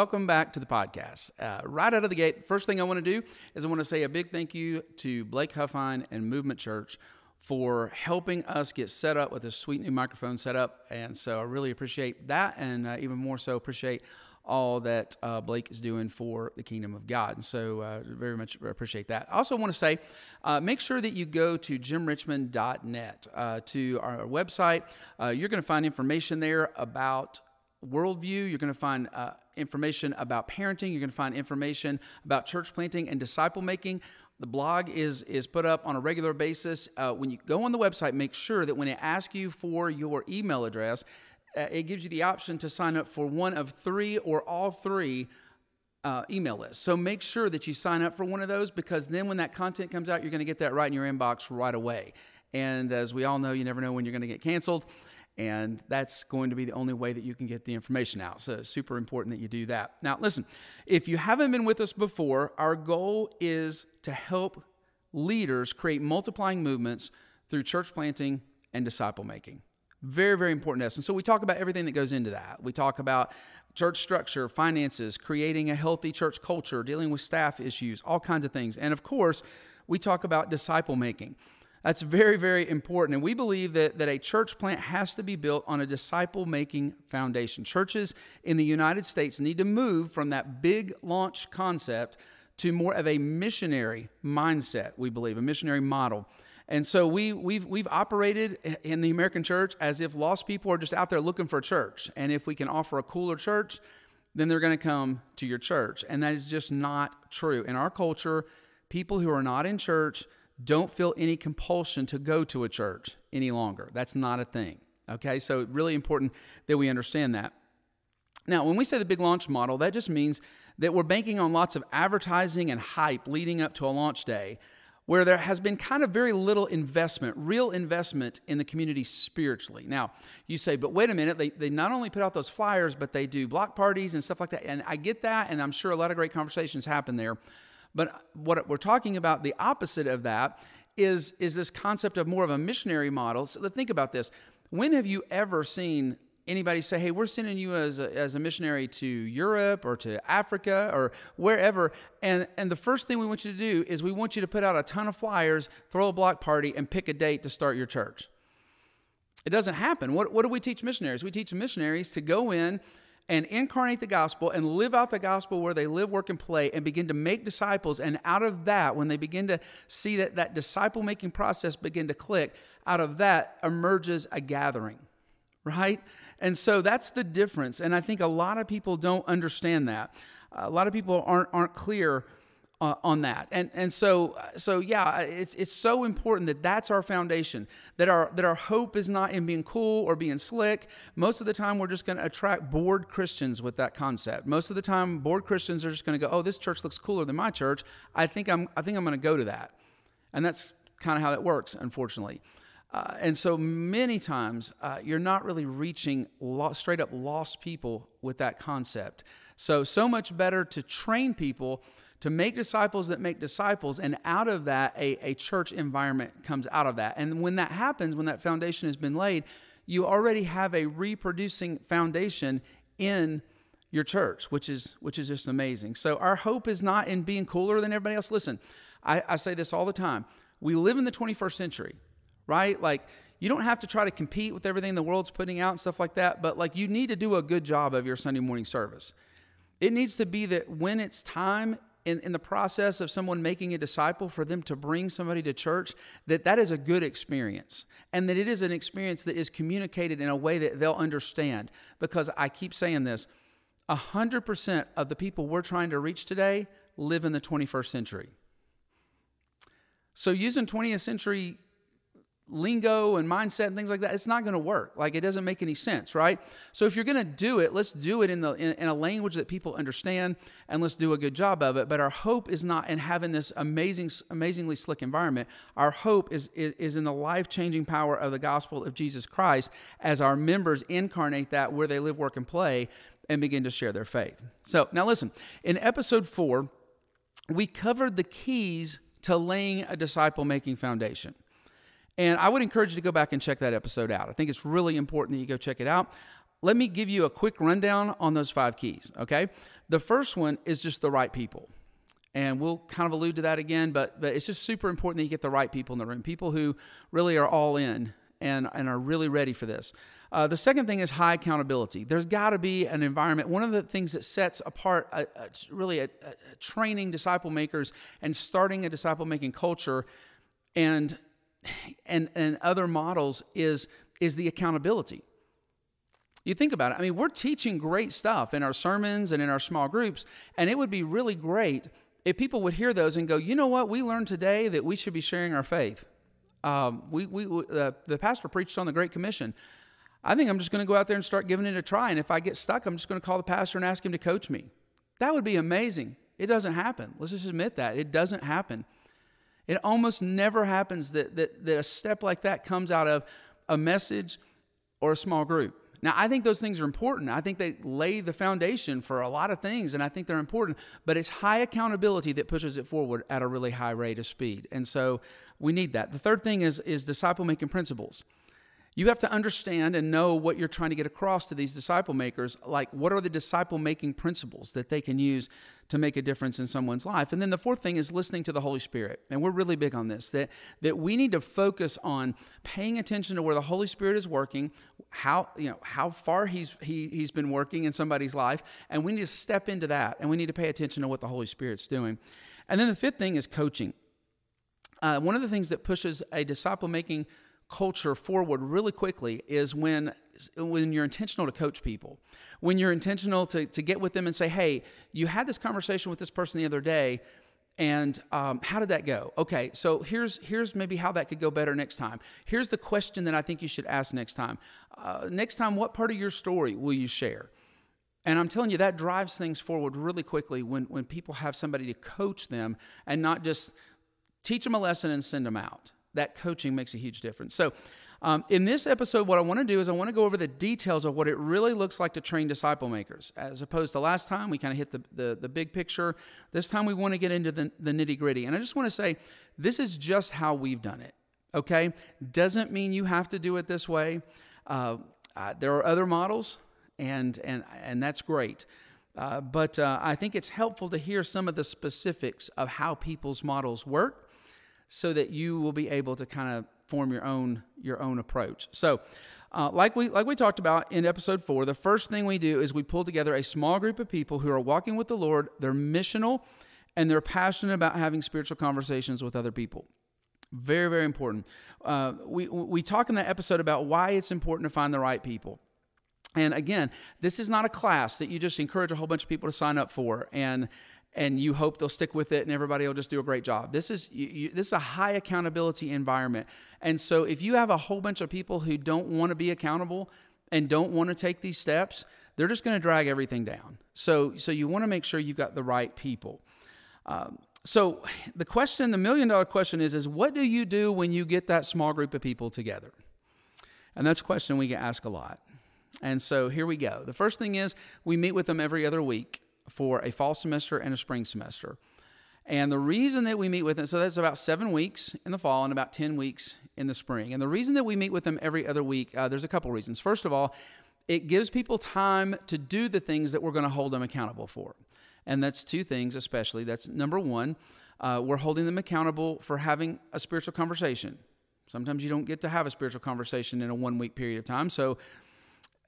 welcome back to the podcast. Uh, right out of the gate, first thing I want to do is I want to say a big thank you to Blake Huffine and Movement Church for helping us get set up with this sweet new microphone setup. And so I really appreciate that, and uh, even more so appreciate all that uh, Blake is doing for the kingdom of God. And so, uh, very much appreciate that. I also want to say uh, make sure that you go to jimrichmond.net uh, to our website. Uh, you're going to find information there about worldview. You're going to find uh, information about parenting. You're going to find information about church planting and disciple making. The blog is is put up on a regular basis. when you go on the website, make sure that when it asks you for your email address, uh, it gives you the option to sign up for one of three or all three uh, email lists. So make sure that you sign up for one of those because then when that content comes out, you're going to get that right in your inbox right away. And as we all know, you never know when you're going to get canceled. And that's going to be the only way that you can get the information out. So super important that you do that. Now, listen, if you haven't been with us before, our goal is to help leaders create multiplying movements through church planting and disciple making. Very, very important to us. And so we talk about everything that goes into that. We talk about church structure, finances, creating a healthy church culture, dealing with staff issues, all kinds of things. And of course, we talk about disciple making. That's very, very important. And we believe that, that a church plant has to be built on a disciple making foundation. Churches in the United States need to move from that big launch concept to more of a missionary mindset, we believe, a missionary model. And so we, we've, we've operated in the American church as if lost people are just out there looking for a church. And if we can offer a cooler church, then they're going to come to your church. And that is just not true. In our culture, people who are not in church don't feel any compulsion to go to a church any longer. That's not a thing. Okay, so really important that we understand that. Now, when we say the big launch model, that just means that we're banking on lots of advertising and hype leading up to a launch day where there has been kind of very little investment, real investment in the community spiritually. Now, you say, but wait a minute, they, they not only put out those flyers, but they do block parties and stuff like that. And I get that, and I'm sure a lot of great conversations happen there. But what we're talking about, the opposite of that, is, is this concept of more of a missionary model. So think about this. When have you ever seen anybody say, hey, we're sending you as a, as a missionary to Europe or to Africa or wherever. And, and the first thing we want you to do is we want you to put out a ton of flyers, throw a block party, and pick a date to start your church. It doesn't happen. What, what do we teach missionaries? We teach missionaries to go in and incarnate the gospel and live out the gospel where they live, work, and play and begin to make disciples. And out of that, when they begin to see that that disciple making process begin to click, out of that emerges a gathering, right? And so that's the difference. And I think a lot of people don't understand that. A lot of people aren't, aren't clear uh, on that. And, and so, so yeah, it's, it's so important that that's our foundation, that our, that our hope is not in being cool or being slick. Most of the time, we're just going to attract bored Christians with that concept. Most of the time, bored Christians are just going to go, oh, this church looks cooler than my church. I think I'm, I think I'm going to go to that. And that's kind of how it works, unfortunately. Uh, and so many times uh, you're not really reaching lo- straight up lost people with that concept. So, so much better to train people to make disciples that make disciples, and out of that, a, a church environment comes out of that. And when that happens, when that foundation has been laid, you already have a reproducing foundation in your church, which is which is just amazing. So our hope is not in being cooler than everybody else. Listen, I, I say this all the time. We live in the 21st century right? Like, you don't have to try to compete with everything the world's putting out and stuff like that, but like, you need to do a good job of your Sunday morning service. It needs to be that when it's time in, in the process of someone making a disciple for them to bring somebody to church that that is a good experience. And that it is an experience that is communicated in a way that they'll understand. Because i keep saying this 100% of the people we're trying to reach today live in the 21st century. So using 20th century lingo and mindset and things like that, it's not going to work. Like it doesn't make any sense, right? So if you're going to do it, let's do it in the in, in, a language that people understand, and let's do a good job of it. But our hope is not in having this amazing, amazingly slick environment. Our hope is is, is in the life changing power of the gospel of Jesus Christ as our members incarnate that where they live, work, and play, and begin to share their faith. So now listen, in episode four, we covered the keys to laying a disciple making foundation. And I would encourage you to go back and check that episode out. I think it's really important that you go check it out. let me give you a quick rundown on those five keys, okay? The first one is just the right people. And we'll kind of allude to that again, but, but it's just super important that you get the right people in the room, people who really are all in and, and are really ready for this. Uh, the second thing is high accountability. There's got to be an environment. One of the things that sets apart a, a, really a, a training disciple makers and starting a disciple making culture and and and other models is is the accountability. You think about it. I mean, we're teaching great stuff in our sermons and in our small groups, and it would be really great if people would hear those and go, you know what, we learned today that we should be sharing our faith. Um, we, we, uh, the pastor preached on the Great Commission. I think I'm just going to go out there and start giving it a try. And if I get stuck, I'm just going to call the pastor and ask him to coach me. That would be amazing. It doesn't happen. Let's just admit that. It doesn't happen. It almost never happens that, that, that a step like that comes out of a message or a small group. Now, I think those things are important. I think they lay the foundation for a lot of things, and I think they're important, but it's high accountability that pushes it forward at a really high rate of speed. And so we need that. The third thing is, is disciple making principles. You have to understand and know what you're trying to get across to these disciple makers. Like, what are the disciple making principles that they can use to make a difference in someone's life? And then the fourth thing is listening to the Holy Spirit. And we're really big on this that, that we need to focus on paying attention to where the Holy Spirit is working, how, you know, how far he's, he, he's been working in somebody's life. And we need to step into that and we need to pay attention to what the Holy Spirit's doing. And then the fifth thing is coaching. Uh, one of the things that pushes a disciple making culture forward really quickly is when when you're intentional to coach people. When you're intentional to, to get with them and say hey you had this conversation with this person the other day and um, how did that go? Okay so here's here's maybe how that could go better next time. Here's the question that i think you should ask next time. Uh, next time what part of your story will you share? And i'm telling you that drives things forward really quickly when when people have somebody to coach them and not just teach them a lesson and send them out that coaching makes a huge difference. So, um, in this episode, what I want to do is I want to go over the details of what it really looks like to train disciple makers. As opposed to last time, we kind of hit the, the, the, big picture. This time, we want to get into the, the nitty gritty. And I just want to say, this is just how we've done it. Okay? Doesn't mean you have to do it this way. Uh, uh, there are other models, and, and, and that's great. Uh, but uh, I think it's helpful to hear some of the specifics of how people's models work so that you will be able to kind of form your own your own approach. So, uh, like we like we talked about in episode four, the first thing we do is we pull together a small group of people who are walking with the Lord. They're missional, and they're passionate about having spiritual conversations with other people. Very very important. Uh, we we talk in that episode about why it's important to find the right people. And again, this is not a class that you just encourage a whole bunch of people to sign up for and and you hope they'll stick with it and everybody will just do a great job. This is you, you, this is a high accountability environment. And so if you have a whole bunch of people who don't want to be accountable and don't want to take these steps, they're just going to drag everything down. So so you want to make sure you've got the right people. Um, so the question, the million dollar question is, is what do you do when you get that small group of people together? And that's a question we get asked a lot. And so here we go. The first thing is we meet with them every other week for a fall semester and a spring semester. And the reason that we meet with them, so that's about seven weeks in the fall and about 10 weeks in the spring. And the reason that we meet with them every other week, uh, there's a couple reasons. First of all, it gives people time to do the things that we're going to hold them accountable for. And that's two things, especially. That's number one, uh, we're holding them accountable for having a spiritual conversation. Sometimes you don't get to have a spiritual conversation in a one week period of time. So,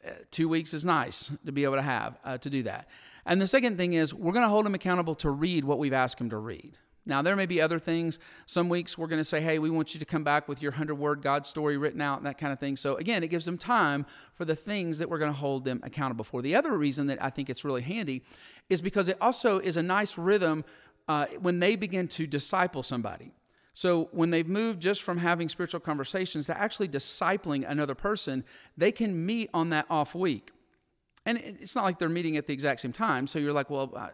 uh, two weeks is nice to be able to have uh, to do that. And the second thing is, we're going to hold them accountable to read what we've asked them to read. Now, there may be other things. Some weeks we're going to say, hey, we want you to come back with your 100 word God story written out and that kind of thing. So, again, it gives them time for the things that we're going to hold them accountable for. The other reason that I think it's really handy is because it also is a nice rhythm uh, when they begin to disciple somebody. So, when they've moved just from having spiritual conversations to actually discipling another person, they can meet on that off week. And it's not like they're meeting at the exact same time. So you're like, well, uh,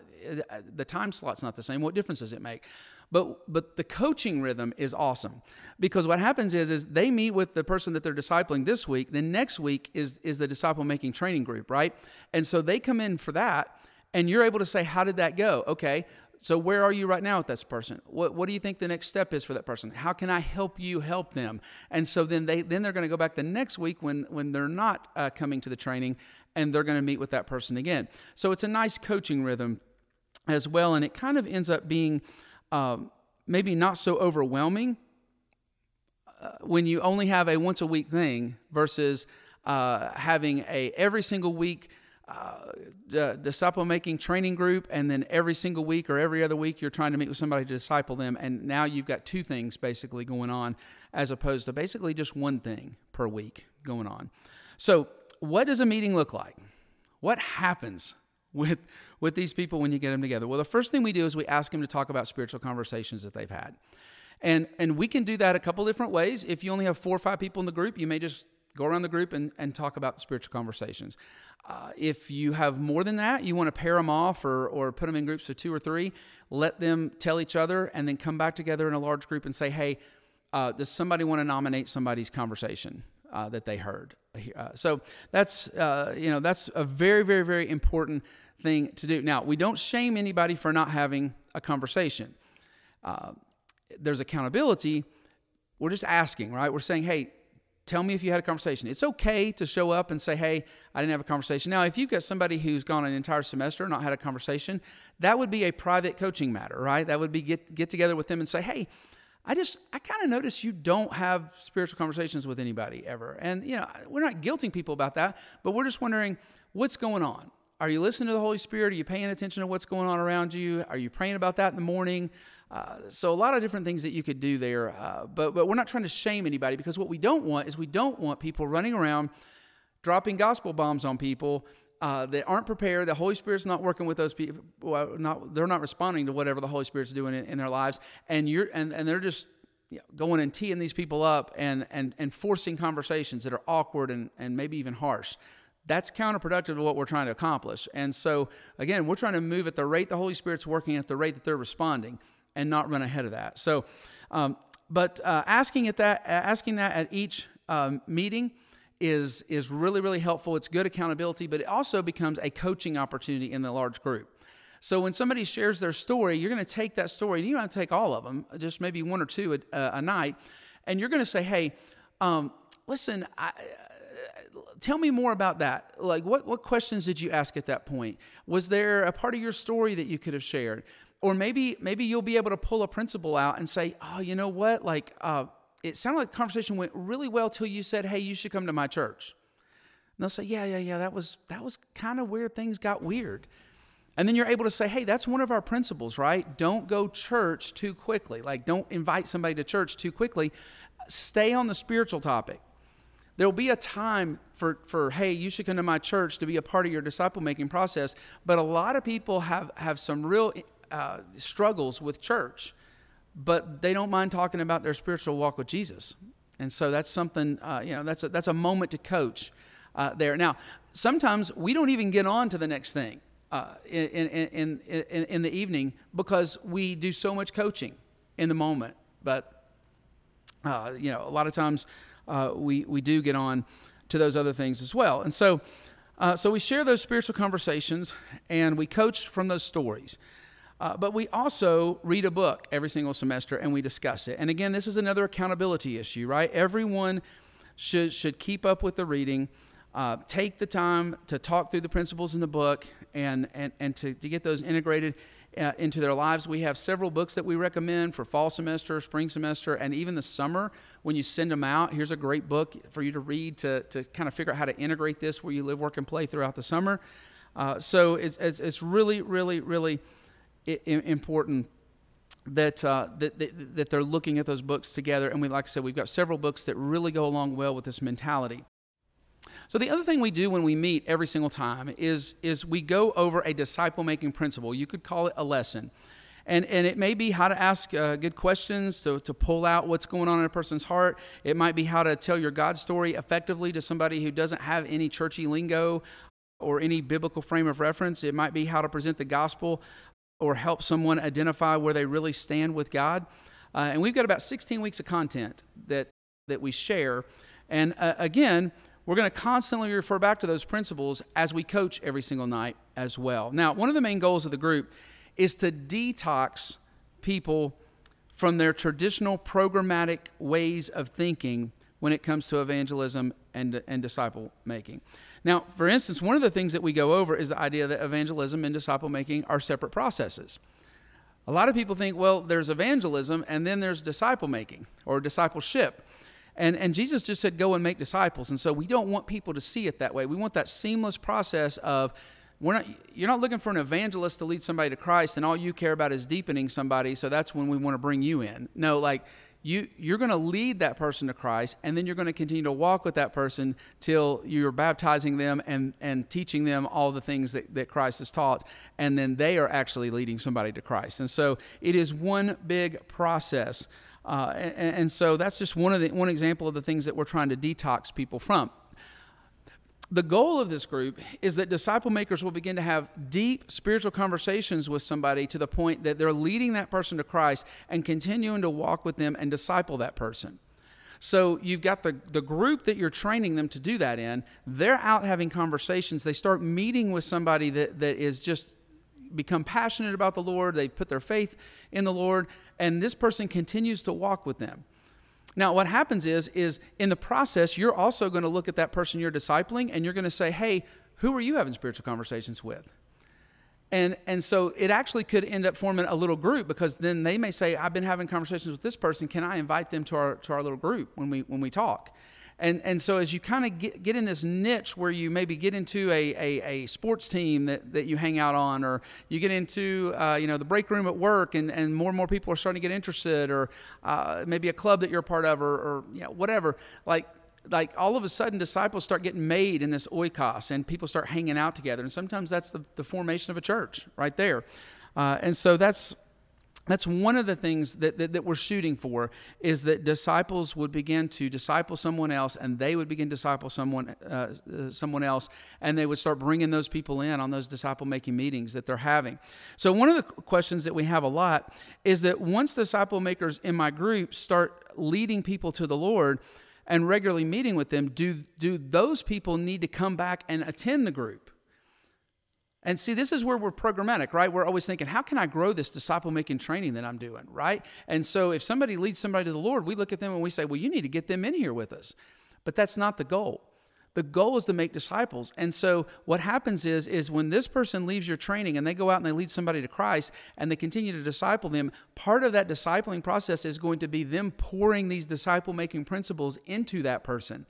uh, the time slot's not the same. What difference does it make? But but the coaching rhythm is awesome because what happens is is they meet with the person that they're discipling this week. Then next week is is the disciple making training group, right? And so they come in for that, and you're able to say, how did that go? Okay, so where are you right now with this person? What, what do you think the next step is for that person? How can I help you help them? And so then they then they're going to go back the next week when when they're not uh, coming to the training, and they're going to meet with that person again. So it's a nice coaching rhythm as well, and it kind of ends up being um, maybe not so overwhelming uh, when you only have a once a week thing versus uh, having a every single week uh, disciple making training group, and then every single week or every other week you're trying to meet with somebody to disciple them, and now you've got two things basically going on, as opposed to basically just one thing per week going on. So, what does a meeting look like? What happens with with these people when you get them together? Well, the first thing we do is we ask them to talk about spiritual conversations that they've had. And and we can do that a couple different ways. If you only have four or five people in the group, you may just go around the group and, and talk about the spiritual conversations. Uh, if you have more than that, you want to pair them off or, or put them in groups of two or three, let them tell each other and then come back together in a large group and say, hey, uh, does somebody want to nominate somebody's conversation uh, that they heard? Uh, so that's, uh, you know, that's a very, very, very important thing to do. Now, we don't shame anybody for not having a conversation. Uh, there's accountability. We're just asking, right? We're saying, hey, tell me if you had a conversation. It's okay to show up and say, hey, I didn't have a conversation. Now, if you've got somebody who's gone an entire semester and not had a conversation, that would be a private coaching matter, right? That would be get, get together with them and say, hey, I just, I kind of notice you don't have spiritual conversations with anybody ever. And, you know, we're not guilting people about that, but we're just wondering what's going on. Are you listening to the Holy Spirit? Are you paying attention to what's going on around you? Are you praying about that in the morning? Uh, so a lot of different things that you could do there, uh, but but we're not trying to shame anybody because what we don't want is we don't want people running around dropping gospel bombs on people uh, that aren't prepared. The Holy Spirit's not working with those people. Well, not they're not responding to whatever the Holy Spirit's doing in, in their lives, and you're and, and they're just you know, going and teeing these people up and and and forcing conversations that are awkward and and maybe even harsh that's counterproductive to what we're trying to accomplish. And so, again, we're trying to move at the rate the Holy Spirit's working at the rate that they're responding and not run ahead of that. So, um, but uh, asking at that, asking that at each um, meeting is is really really helpful. It's good accountability, but it also becomes a coaching opportunity in the large group. So when somebody shares their story, you're going to take that story, and you don't have to take all of them, just maybe one or two a, a night, and you're going to say, "Hey, um, listen, I, tell me more about that. Like, what, what questions did you ask at that point? Was there a part of your story that you could have shared? Or maybe maybe you'll be able to pull a principle out and say, oh, you know what? Like, uh, it sounded like the conversation went really well till you said, hey, you should come to my church. And they'll say, yeah, yeah, yeah, that was that was kind of where things got weird. And then you're able to say, hey, that's one of our principles, right? Don't go church too quickly. Like, don't invite somebody to church too quickly. Stay on the spiritual topic. There'll be a time for, for, hey, you should come to my church to be a part of your disciple making process. But a lot of people have, have some real uh, struggles with church, but they don't mind talking about their spiritual walk with Jesus. And so that's something, uh, you know, that's a, that's a moment to coach uh, there. Now, sometimes we don't even get on to the next thing uh, in, in, in, in, the evening because we do so much coaching in the moment. But, uh, you know, a lot of times uh, we, we do get on to those other things as well. And so, so we share those spiritual conversations and we coach from those stories. Uh, but we also read a book every single semester and we discuss it. And again, this is another accountability issue, right? Everyone should, should keep up with the reading, uh, take the time to talk through the principles in the book and, and, and to, to get those integrated uh, into their lives. We have several books that we recommend for fall semester, spring semester, and even the summer when you send them out. Here's a great book for you to read to, to kind of figure out how to integrate this where you live, work, and play throughout the summer. Uh, so it's, it's, it's really, really, really important that, uh, that, that, that they're looking at those books together. And we, like I said, we've got several books that really go along well with this mentality. So the other thing we do when we meet every single time is, is we go over a disciple making principle. You could call it a lesson. And, and it may be how to ask uh, good questions to, to pull out what's going on in a person's heart. It might be how to tell your God story effectively to somebody who doesn't have any churchy lingo or any biblical frame of reference. It might be how to present the gospel or help someone identify where they really stand with God. Uh, and we've got about 16 weeks of content that, that we share. And uh, again, we're going to constantly refer back to those principles as we coach every single night as well. Now, one of the main goals of the group is to detox people from their traditional programmatic ways of thinking when it comes to evangelism and, and disciple making. Now, for instance, one of the things that we go over is the idea that evangelism and disciple making are separate processes. A lot of people think, well, there's evangelism and then there's disciple making or discipleship. And, and Jesus just said, go and make disciples. And so we don't want people to see it that way. We want that seamless process of, we're not, you're not looking for an evangelist to lead somebody to Christ, and all you care about is deepening somebody, so that's when we want to bring you in. No, like, you you're going to lead that person to Christ and then you're going to continue to walk with that person till you're baptizing them and and teaching them all the things that, that Christ has taught and then they are actually leading somebody to Christ. And so it is one big process uh, and, and so that's just one of the one example of the things that we're trying to detox people from the goal of this group is that disciple makers will begin to have deep spiritual conversations with somebody to the point that they're leading that person to Christ and continuing to walk with them and disciple that person. So you've got the, the group that you're training them to do that in. They're out having conversations. They start meeting with somebody that, that is just become passionate about the Lord. They put their faith in the Lord, and this person continues to walk with them. Now, what happens is, is in the process, you're also going to look at that person you're discipling and you're going to say, hey, who are you having spiritual conversations with? And, and so it actually could end up forming a little group because then they may say, I've been having conversations with this person. Can I invite them to our, to our little group when we, when we talk? And, and so as you kind of get, get in this niche where you maybe get into a, a, a, sports team that, that you hang out on, or you get into uh, you know the break room at work, and, and more and more people are starting to get interested, or uh, maybe a club that you're a part of, or, or you know, whatever. Like like all of a sudden disciples start getting made in this oikos and people start hanging out together and sometimes that's the, the formation of a church right there uh, and so that's that's one of the things that, that, that, we're shooting for is that disciples would begin to disciple someone else and they would begin to disciple someone, uh, uh, someone else and they would start bringing those people in on those disciple making meetings that they're having. So one of the questions that we have a lot is that once disciple makers in my group start leading people to the lord and regularly meeting with them do, do those people need to come back and attend the group and see, this is where we're programmatic, right? We're always thinking, how can I grow this disciple making training that I'm doing, right? And so if somebody leads somebody to the Lord, we look at them and we say, well, you need to get them in here with us. But that's not the goal. The goal is to make disciples. And so what happens is is when this person leaves your training and they go out and they lead somebody to Christ and they continue to disciple them, part of that discipling process is going to be them pouring these disciple making principles into that person.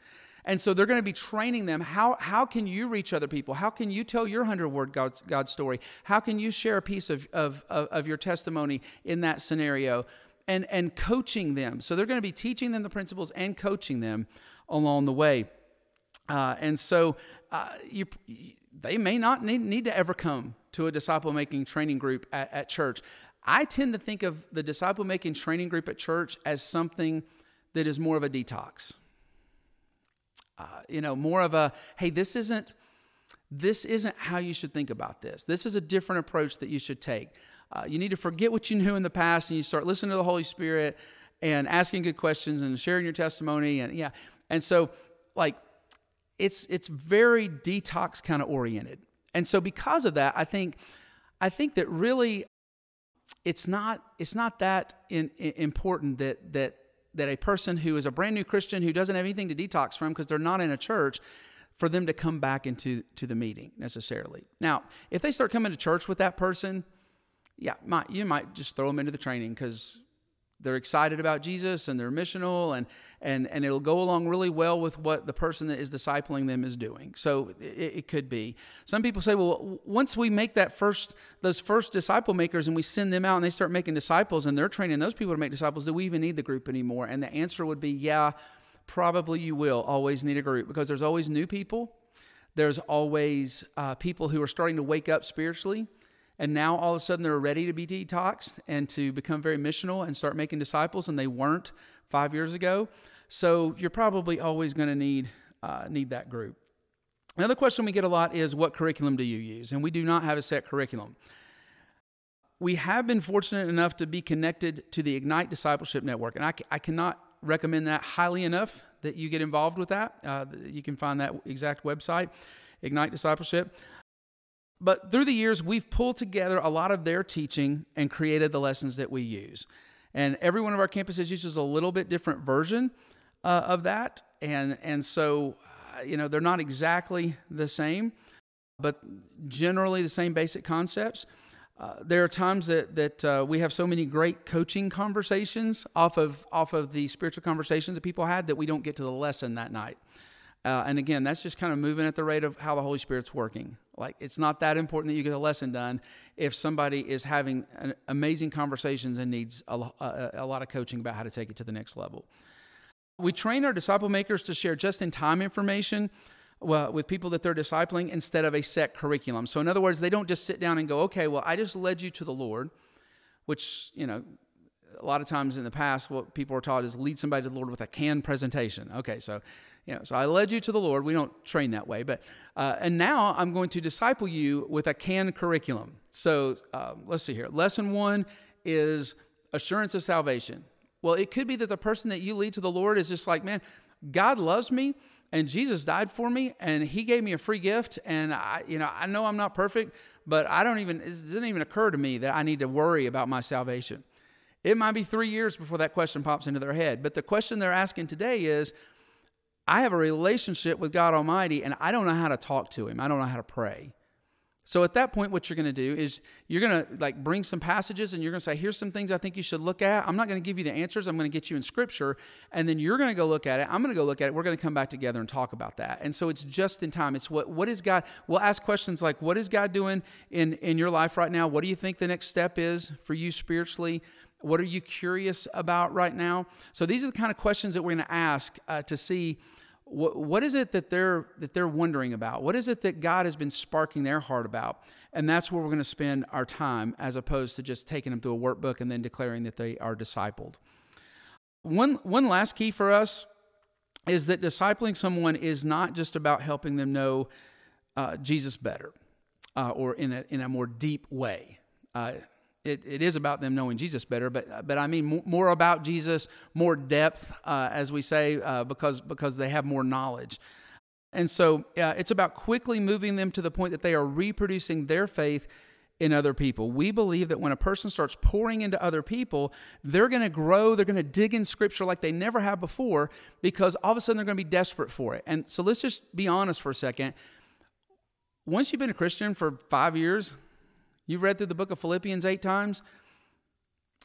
And so they're going to be training them. How, how can you reach other people? How can you tell your 100 word God, God story? How can you share a piece of, of, of your testimony in that scenario? And, and coaching them. So they're going to be teaching them the principles and coaching them along the way. Uh, and so uh, you, they may not need, need to ever come to a disciple making training group at, at church. I tend to think of the disciple making training group at church as something that is more of a detox uh, you know, more of a, hey, this isn't, this isn't how you should think about this. This is a different approach that you should take. Uh, you need to forget what you knew in the past and you start listening to the Holy Spirit and asking good questions and sharing your testimony and yeah. And so like it's it's very detox kind of oriented. And so because of that, I think I think that really it's not it's not that in, in important that that that a person who is a brand new Christian who doesn't have anything to detox from because they're not in a church, for them to come back into to the meeting necessarily. Now, if they start coming to church with that person, yeah, might, you might just throw them into the training because they're excited about Jesus and they're missional and and and it'll go along really well with what the person that is discipling them is doing. So it, it, could be. Some people say, well, once we make that first those first disciple makers and we send them out and they start making disciples and they're training those people to make disciples, do we even need the group anymore? And the answer would be, yeah, probably you will always need a group because there's always new people. There's always uh, people who are starting to wake up spiritually and now all of a sudden they're ready to be detoxed and to become very missional and start making disciples, and they weren't five years ago. So you're probably always going to need uh, need that group. Another question we get a lot is, what curriculum do you use? And we do not have a set curriculum. We have been fortunate enough to be connected to the Ignite Discipleship Network, and I, I cannot recommend that highly enough that you get involved with that. Uh, you can find that exact website, Ignite Discipleship. But through the years, we've pulled together a lot of their teaching and created the lessons that we use. And every one of our campuses uses a little bit different version uh, of that. And, and so, uh, you know, they're not exactly the same, but generally the same basic concepts. Uh, there are times that that uh, we have so many great coaching conversations off of off of the spiritual conversations that people had that we don't get to the lesson that night. Uh, and again, that's just kind of moving at the rate of how the Holy Spirit's working. Like it's not that important that you get the lesson done if somebody is having an, amazing conversations and needs a, a, a lot of coaching about how to take it to the next level. We train our disciple makers to share just in time information well, with people that they're discipling instead of a set curriculum. So, in other words, they don't just sit down and go, okay, well, I just led you to the Lord, which, you know, a lot of times in the past, what people are taught is lead somebody to the Lord with a canned presentation. Okay, so, you know, so I led you to the Lord. We don't train that way, but, uh, and now I'm going to disciple you with a canned curriculum. So, uh, let's see here. Lesson one is assurance of salvation. Well, it could be that the person that you lead to the Lord is just like, man, God loves me and Jesus died for me and he gave me a free gift and I you know I know I'm not perfect but I don't even it doesn't even occur to me that I need to worry about my salvation. It might be 3 years before that question pops into their head, but the question they're asking today is I have a relationship with God Almighty and I don't know how to talk to him. I don't know how to pray. So at that point, what you're going to do is you're going to like bring some passages and you're going to say, here's some things I think you should look at. I'm not going to give you the answers. I'm going to get you in scripture. And then you're going to go look at it. I'm going to go look at it. We're going to come back together and talk about that. And so it's just in time. It's what, what is God, we'll ask questions like, what is God doing in, in your life right now? What do you think the next step is for you spiritually? What are you curious about right now? So these are the kind of questions that we're going to ask uh, to see what, what is it that they're that they're wondering about? What is it that God has been sparking their heart about? And that's where we're going to spend our time, as opposed to just taking them through a workbook and then declaring that they are discipled. One one last key for us is that discipling someone is not just about helping them know uh, Jesus better uh, or in a in a more deep way. It, it is about them knowing Jesus better, but but I mean more about Jesus, more depth, uh, as we say, uh, because because they have more knowledge. And so uh, it's about quickly moving them to the point that they are reproducing their faith in other people. We believe that when a person starts pouring into other people, they're going to grow, they're going to dig in scripture like they never have before because all of a sudden they're going to be desperate for it. And so let's just be honest for a second. Once you've been a Christian for five years, You've read through the book of Philippians eight times.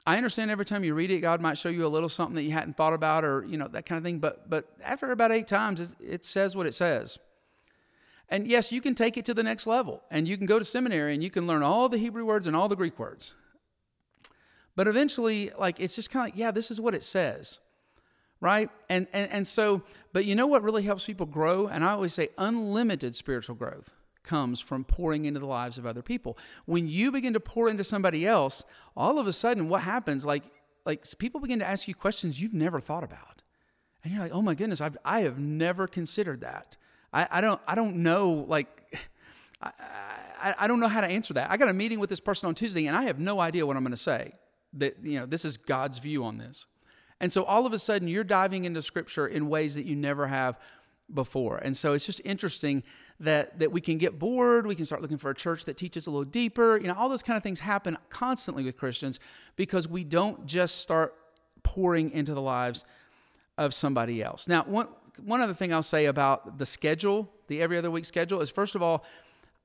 I understand every time you read it, God might show you a little something that you hadn't thought about or, you know, that kind of thing. But, but after about eight times, it says what it says. And yes, you can take it to the next level and you can go to seminary and you can learn all the Hebrew words and all the Greek words. But eventually, like, it's just kind of like, yeah, this is what it says. Right? And, and, and so, but you know what really helps people grow? And I always say unlimited spiritual growth comes from pouring into the lives of other people. When you begin to pour into somebody else, all of a sudden what happens like like people begin to ask you questions you've never thought about. And you're like, "Oh my goodness, I've I have never considered that." I, I don't I don't know like I, I, I don't know how to answer that. I got a meeting with this person on Tuesday and I have no idea what I'm going to say. That you know, this is God's view on this. And so all of a sudden you're diving into scripture in ways that you never have before. And so it's just interesting that that we can get bored, we can start looking for a church that teaches a little deeper. You know, all those kind of things happen constantly with Christians because we don't just start pouring into the lives of somebody else. Now, one one other thing I'll say about the schedule, the every other week schedule is first of all,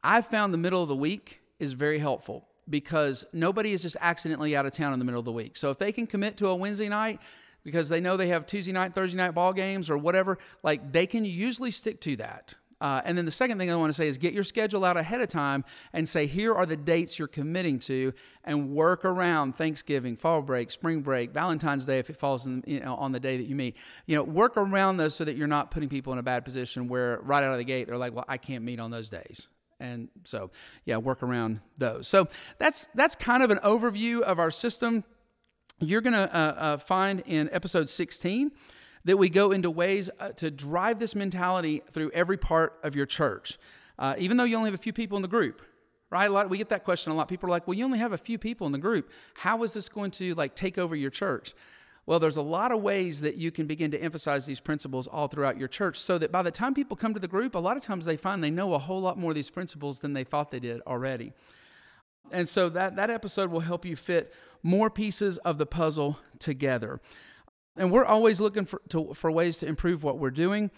I've found the middle of the week is very helpful because nobody is just accidentally out of town in the middle of the week. So if they can commit to a Wednesday night, because they know they have Tuesday night, Thursday night ball games or whatever, like they can usually stick to that. Uh, and then the second thing I want to say is get your schedule out ahead of time and say, here are the dates you're committing to, and work around Thanksgiving, fall break, spring break, Valentine's Day if it falls in, you know, on the day that you meet. You know, work around those so that you're not putting people in a bad position where right out of the gate they're like, well, I can't meet on those days. And so, yeah, work around those. So that's that's kind of an overview of our system you're going to uh, uh, find in episode 16 that we go into ways uh, to drive this mentality through every part of your church. Uh, even though you only have a few people in the group, right? A lot, we get that question a lot. People are like, "Well, you only have a few people in the group. How is this going to like take over your church?" Well, there's a lot of ways that you can begin to emphasize these principles all throughout your church so that by the time people come to the group, a lot of times they find they know a whole lot more of these principles than they thought they did already. And so that, that episode will help you fit more pieces of the puzzle together. And we're always looking for, to, for ways to improve what we're doing.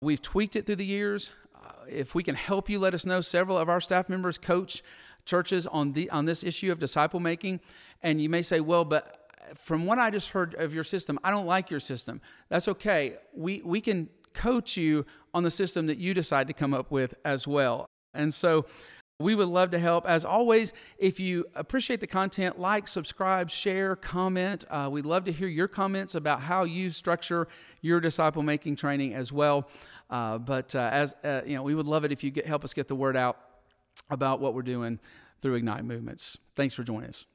We've tweaked it through the years. Uh, if we can help you, let us know. Several of our staff members coach churches on the on this issue of disciple making, and you may say, "Well, but from what I just heard of your system, I don't like your system." That's okay. We we can coach you on the system that you decide to come up with as well. And so we would love to help. As always, if you appreciate the content, like, subscribe, share, comment. Uh, we'd love to hear your comments about how you structure your disciple making training as well. Uh, but uh, as uh, you know, we would love it if you get, help us get the word out about what we're doing through Ignite Movements. Thanks for joining us.